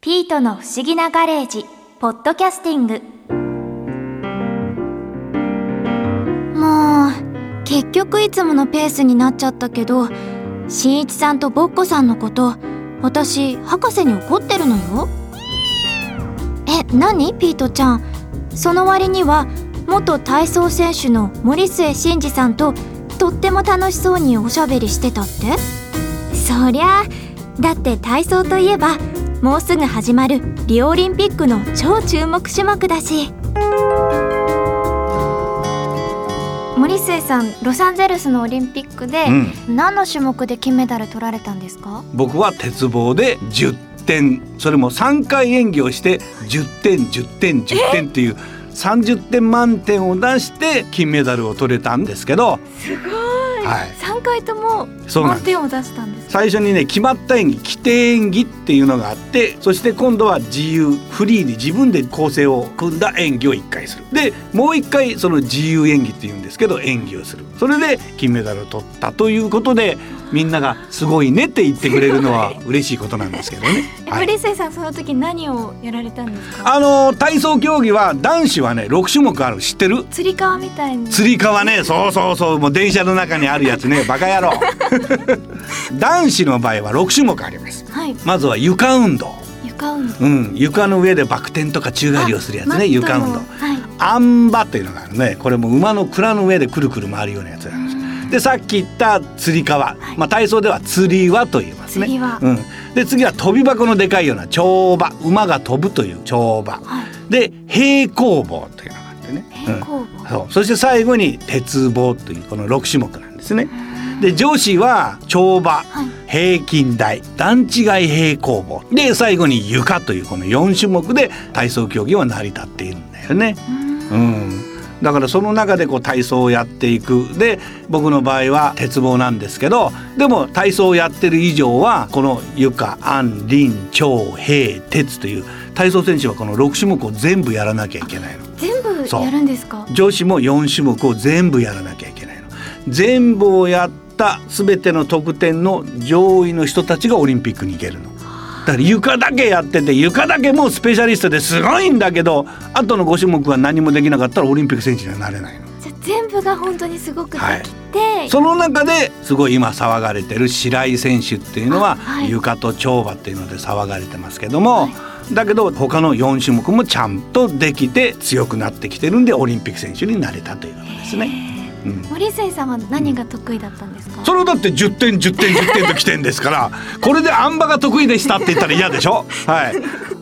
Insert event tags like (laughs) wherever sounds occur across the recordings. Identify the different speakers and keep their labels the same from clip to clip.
Speaker 1: ピートの不思議なガレージポッドキャスティング。
Speaker 2: もう結局いつものペースになっちゃったけどしんいちさんとぼっこさんのこと私博士に怒ってるのよ。え何？ピートちゃん。その割には元体操選手の森末慎二さんととっても楽しそうにおしゃべりしてたって。そりゃだって体操といえばもうすぐ始まるリオオリンピックの超注目種目だし森末さんロサンゼルスのオリンピックで、
Speaker 3: うん。
Speaker 2: 何の種目で金メダル取られたんですか？
Speaker 3: 僕は鉄棒で10点。それも3回演技をして10点10点10点っていう30点満点を出して金メダルを取れたんですけど、
Speaker 2: すごい、
Speaker 3: はい、
Speaker 2: 3回とも
Speaker 3: そうなんです。
Speaker 2: 満点を出したんです
Speaker 3: 最初にね決まった演技規定演技っていうのがあってそして今度は自由フリーに自分で構成を組んだ演技を1回する。でもう1回その自由演技っていうんですけど演技をする。それで金メダルを取ったということでみんなが「すごいね」って言ってくれるのは (laughs) 嬉しいことなんですけどね。
Speaker 2: え
Speaker 3: はい。
Speaker 2: さんその時何をやられたんですか？
Speaker 3: あの体操競技は男子はね6種目ある。知ってる？
Speaker 2: つり革みたいに
Speaker 3: つり革ね。そうそうそう。もう電車の中にあるやつね。バカ野郎 (laughs) 男子の場合は6種目あります。
Speaker 2: はい。
Speaker 3: まずは床運動。
Speaker 2: 床運動。
Speaker 3: うん、床の上でバク転とか宙返りをするやつね床運動。
Speaker 2: はい。
Speaker 3: あん馬というのがあるね。これも馬の蔵の上でくるくる回るようなやつなんです。でさっき言ったつり革、まあ、体操ではつり輪と言いますね。
Speaker 2: つり輪。
Speaker 3: うん、で次は飛び箱のでかいような跳馬。馬が飛ぶという跳馬。
Speaker 2: はい。
Speaker 3: で平行棒というのがあってね。
Speaker 2: 平行棒、
Speaker 3: うん。そう。そして最後に鉄棒というこの6種目なんですねで女子は跳馬、
Speaker 2: はい。
Speaker 3: 平均台段違い平行棒。で最後に床というこの4種目で体操競技は成り立っているんだよね。うん。だからその中でこう体操をやっていく。で僕の場合は鉄棒なんですけどでも体操をやってる以上はこの床安林長平鉄という体操選手はこの6種目を全部やらなきゃいけないの。
Speaker 2: 全部やるんですか？
Speaker 3: 女子も4種目を全部やらなきゃいけないの。全部をやった全ての得点の上位の人たちがオリンピックに行けるの。だから床だけやってて床だけもうスペシャリストですごいんだけどあとの5種目は何もできなかったらオリンピック選手にはなれないの。
Speaker 2: じゃあ全部が本当にすごくで
Speaker 3: はい。
Speaker 2: きて、
Speaker 3: その中ですごい今騒がれてる白井選手っていうのは
Speaker 2: あはい。
Speaker 3: 床と跳馬っていうので騒がれてますけども、
Speaker 2: はい。
Speaker 3: だけど他の4種目もちゃんとできて強くなってきてるんでオリンピック選手になれたということですね。うん。
Speaker 2: 森末さんは何が得意だったんですか、
Speaker 3: それをだって10点10点10点と来てんですから (laughs) これであん馬が得意でしたって言ったら嫌でしょ？はい。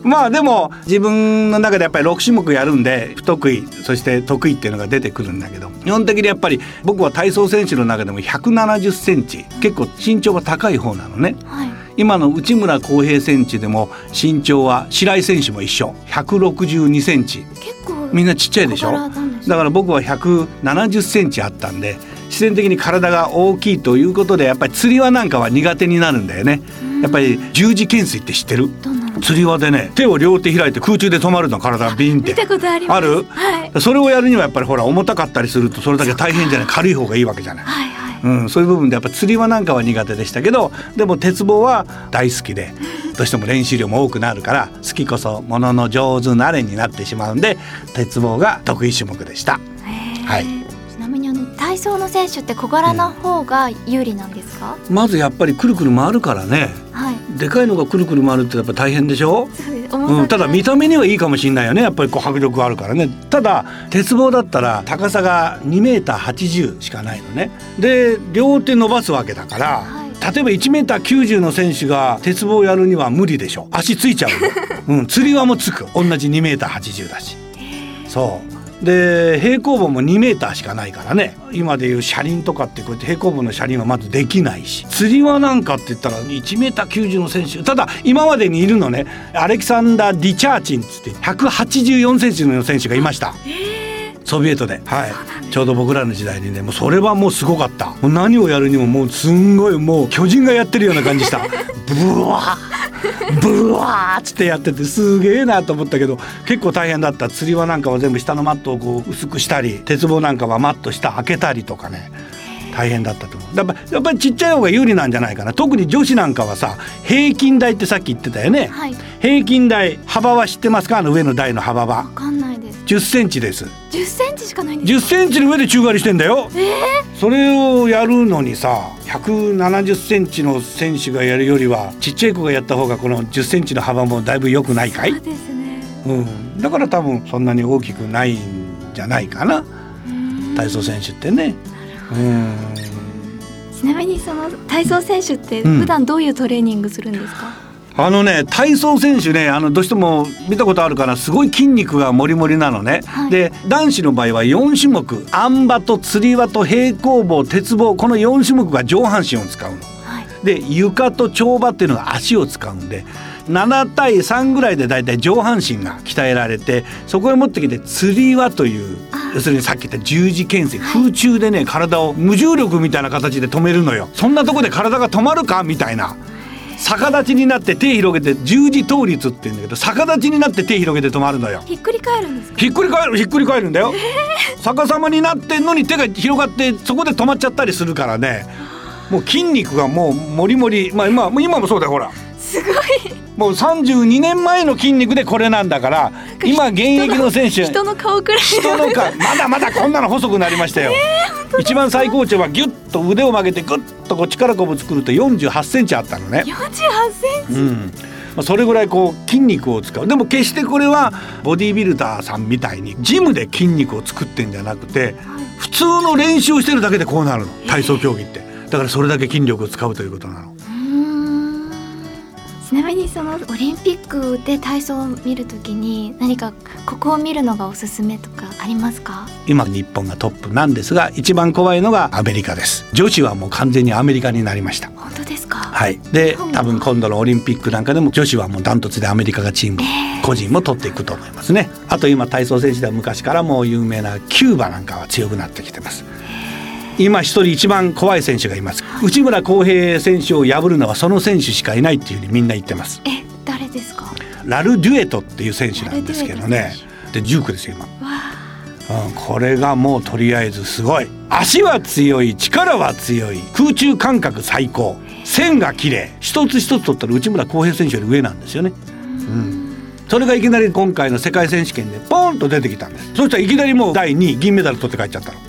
Speaker 3: まあでも自分の中でやっぱり6種目やるんで不得意そして得意っていうのが出てくるんだけど基本的にやっぱり僕は体操選手の中でも170センチ結構身長が高い方なのね。
Speaker 2: はい。
Speaker 3: 今の内村航平選手でも身長は白井選手も一緒。162センチ。
Speaker 2: 結構
Speaker 3: みんなちっちゃいでしょ？だから僕は170センチあったんで自然的に体が大きいということでやっぱり釣り輪なんかは苦手になるんだよね。やっぱり十字懸垂って知ってる？釣り輪でね手を両手開いて空中で止まるの体がビンって。
Speaker 2: 見たことあります。
Speaker 3: ある？
Speaker 2: はい。
Speaker 3: それをやるにはやっぱりほら重たかったりするとそれだけ大変じゃない軽い方がいいわけじゃない。
Speaker 2: はいはい。
Speaker 3: うん、そういう部分でやっぱ釣り輪なんかは苦手でしたけどでも鉄棒は大好きでどうしても練習量も多くなるから好きこそものの上手なれになってしまうんで鉄棒が得意種目でした。はい。
Speaker 2: ちなみにあの体操の選手って小柄な方が有利なんですか、
Speaker 3: まずやっぱりくるくる回るからね。
Speaker 2: はい。
Speaker 3: でかいのがくるくる回るってやっぱ大変でしょ、
Speaker 2: そ
Speaker 3: うん、ただ見た目にはいいかもしれないよね。やっぱりこう迫力があるからね。ただ鉄棒だったら高さが2メーター80しかないのね。で両手伸ばすわけだから、
Speaker 2: はい
Speaker 3: 例えば1メーター90の選手が鉄棒をやるには無理でしょ足ついちゃうよ、(laughs) うん、釣り輪もつく。同じ2メーター80だし。そう。で平行棒も2メーターしかないからね。今でいう車輪とかってこうやって平行棒の車輪はまずできないし。釣り輪なんかって言ったら1メーター90の選手。ただ今までにいるのね。アレキサンダー・ディチャーチンっつって184センチの選手がいました。ソビエトで、はい、ちょうど僕らの時代にねもうそれはもうすごかった。もう何をやるにももうすんごいもう巨人がやってるような感じした。(laughs) ブワーブワーっつってやっててすげえなと思ったけど結構大変だった。釣り輪なんかは全部下のマットをこう薄くしたり鉄棒なんかはマット下開けたりとかね大変だったと思う。やっぱやっぱりちっちゃい方が有利なんじゃないかな。特に女子なんかはさ平均台ってさっき言ってたよね、
Speaker 2: はい。
Speaker 3: 平均台幅は知ってますか？あの上の台の幅は。
Speaker 2: わかんない。です
Speaker 3: 10センチです。
Speaker 2: 10センチしかないんです
Speaker 3: 10センチの上で宙返りしてんだよ、それをやるのにさ170センチの選手がやるよりはちっちゃい子がやった方がこの10センチの幅もだいぶ良くないかい？
Speaker 2: そうですね。
Speaker 3: うん、だから多分そんなに大きくないんじゃないかな。体操選手ってね。うん。
Speaker 2: ちなみにその体操選手って
Speaker 3: うん。
Speaker 2: 普段どういうトレーニングするんですか、
Speaker 3: あのね体操選手ねあのどうしても見たことあるからすごい筋肉がもりもりなのね、
Speaker 2: はい。
Speaker 3: で男子の場合は4種目あん馬とつり輪と平行棒鉄棒この4種目が上半身を使うの。
Speaker 2: はい。
Speaker 3: で床と跳馬っていうのが足を使うんで7対3ぐらいでだいたい上半身が鍛えられてそこへ持ってきてつり輪という
Speaker 2: あ
Speaker 3: 要するにさっき言った十字懸垂空中でね体を無重力みたいな形で止めるのよ。そんなとこで体が止まるかみたいな逆立ちになって手広げて十字倒立って言うんだけど逆立ちになって手広げて止まるのよ。
Speaker 2: ひっくり返るんですか？
Speaker 3: ひっくり返るひっくり返るんだよ、逆さまになってんのに手が広がってそこで止まっちゃったりするからね。もう筋肉がもうもりもりまあ今今もそうだよほらもう32年前の筋肉でこれなんだから今現役の選手
Speaker 2: 人の顔くらい
Speaker 3: 人のか (laughs) まだまだこんなの細くなりましたよ、一番最高潮はギュッと腕を曲げてグッとこう力こぶ作ると48センチあったのね。
Speaker 2: 48センチ？
Speaker 3: うん。まあそれぐらいこう筋肉を使う。でも決してこれはボディービルダーさんみたいにジムで筋肉を作ってんじゃなくて普通の練習をしてるだけでこうなるの。体操競技って。だからそれだけ筋力を使うということなの
Speaker 2: ちなみにそのオリンピックで体操を見るときに何かここを見るのがおすすめとかありますか？
Speaker 3: 今日本がトップなんですが一番怖いのがアメリカです。女子はもう完全にアメリカになりました。
Speaker 2: 本当ですか？
Speaker 3: はい、で多分今度のオリンピックなんかでも女子はもうダントツでアメリカがチーム個人も取っていくと思いますね。あと今体操選手では昔からもう有名なキューバなんかは強くなってきてます今一人一番怖い選手がいます。内村航平選手を破るのはその選手しかいないっていうふうにみんな言ってます。
Speaker 2: え誰ですか？わ
Speaker 3: ラル・デュエトっていう選手なんですけどね。で19ですよ今。
Speaker 2: あ。
Speaker 3: うん、これがもうとりあえずすごい。足は強い力は強い。空中感覚最高。線が綺麗。一つ一つ取ったら内村航平選手より上なんですよね、うん、それがいきなり今回の世界選手権でポンと出てきたんです。そしたらいきなりもう第2位銀メダル取って帰っちゃったの、うん、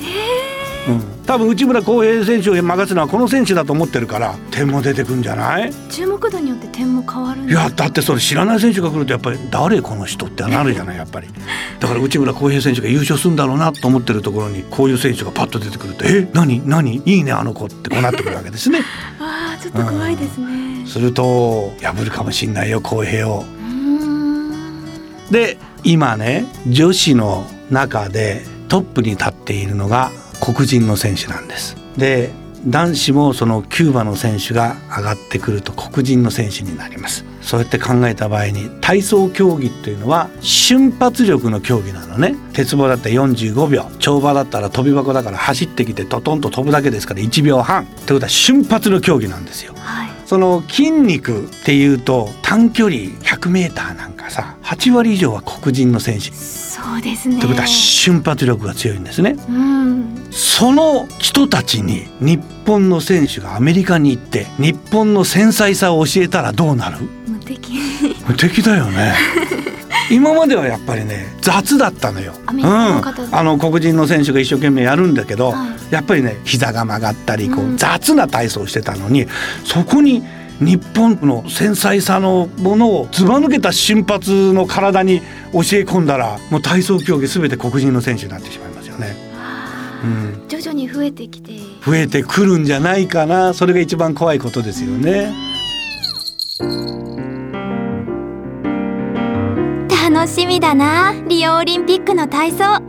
Speaker 3: 多分内村航平選手を任すのはこの選手だと思ってるから点も出てくんじゃない？
Speaker 2: 注目度によって点も変わる
Speaker 3: いやだってそれ知らない選手が来るとやっぱり誰この人ってなるじゃないやっぱり。だから内村航平選手が優勝するんだろうなと思ってるところにこういう選手がパッと出てくると「え何？何？いいねあの子」ってこうなってくるわけですね。
Speaker 2: わあちょっと怖いですね。
Speaker 3: すると破るかもしんないよ航平を。で今ね女子の中でトップに立っているのが黒人の選手なんです。で男子もそのキューバの選手が上がってくると黒人の選手になります。そうやって考えた場合に体操競技っていうのは瞬発力の競技なのね。鉄棒だったら45秒。跳馬だったら飛び箱だから走ってきてトトンと飛ぶだけですから1秒半。ってことは瞬発の競技なんですよ。
Speaker 2: はい。
Speaker 3: その筋肉っていうと短距離 100m なんかさ8割以上は黒人の選手。っ
Speaker 2: そうですね。
Speaker 3: てことは瞬発力が強いんですね。
Speaker 2: うん
Speaker 3: その人たちに日本の選手がアメリカに行って日本の繊細さを教えたらどうなる？
Speaker 2: 無敵。
Speaker 3: 無敵だよね。(laughs) 今まではやっぱりね雑だったのよ。うん、あの黒人の選手が一生懸命やるんだけど、
Speaker 2: はい。
Speaker 3: やっぱりね膝が曲がったりこう、
Speaker 2: うん。
Speaker 3: 雑な体操をしてたのにそこに日本の繊細さのものをずば抜けた瞬発の体に教え込んだらもう体操競技全て黒人の選手になってしまいますよね。うん、
Speaker 2: 徐々に増えてきて。
Speaker 3: 増えてくるんじゃないかな。それが一番怖いことですよね。
Speaker 2: 楽しみだな。リオオリンピックの体操。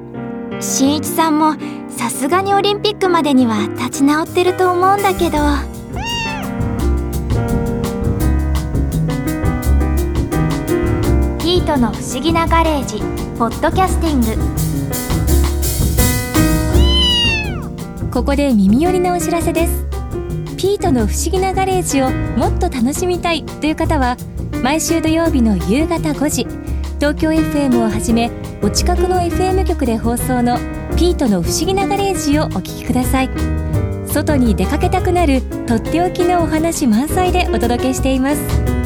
Speaker 2: しんいちさんもさすがにオリンピックまでには立ち直ってると思うんだけど。
Speaker 1: ピートの不思議なガレージポッドキャスティング
Speaker 4: ここで耳寄りなお知らせです。ピートの不思議なガレージをもっと楽しみたいという方は毎週土曜日の夕方5時東京 FM をはじめお近くの FM 局で放送のピートの不思議なガレージをお聞きください。外に出かけたくなるとっておきのお話満載でお届けしています。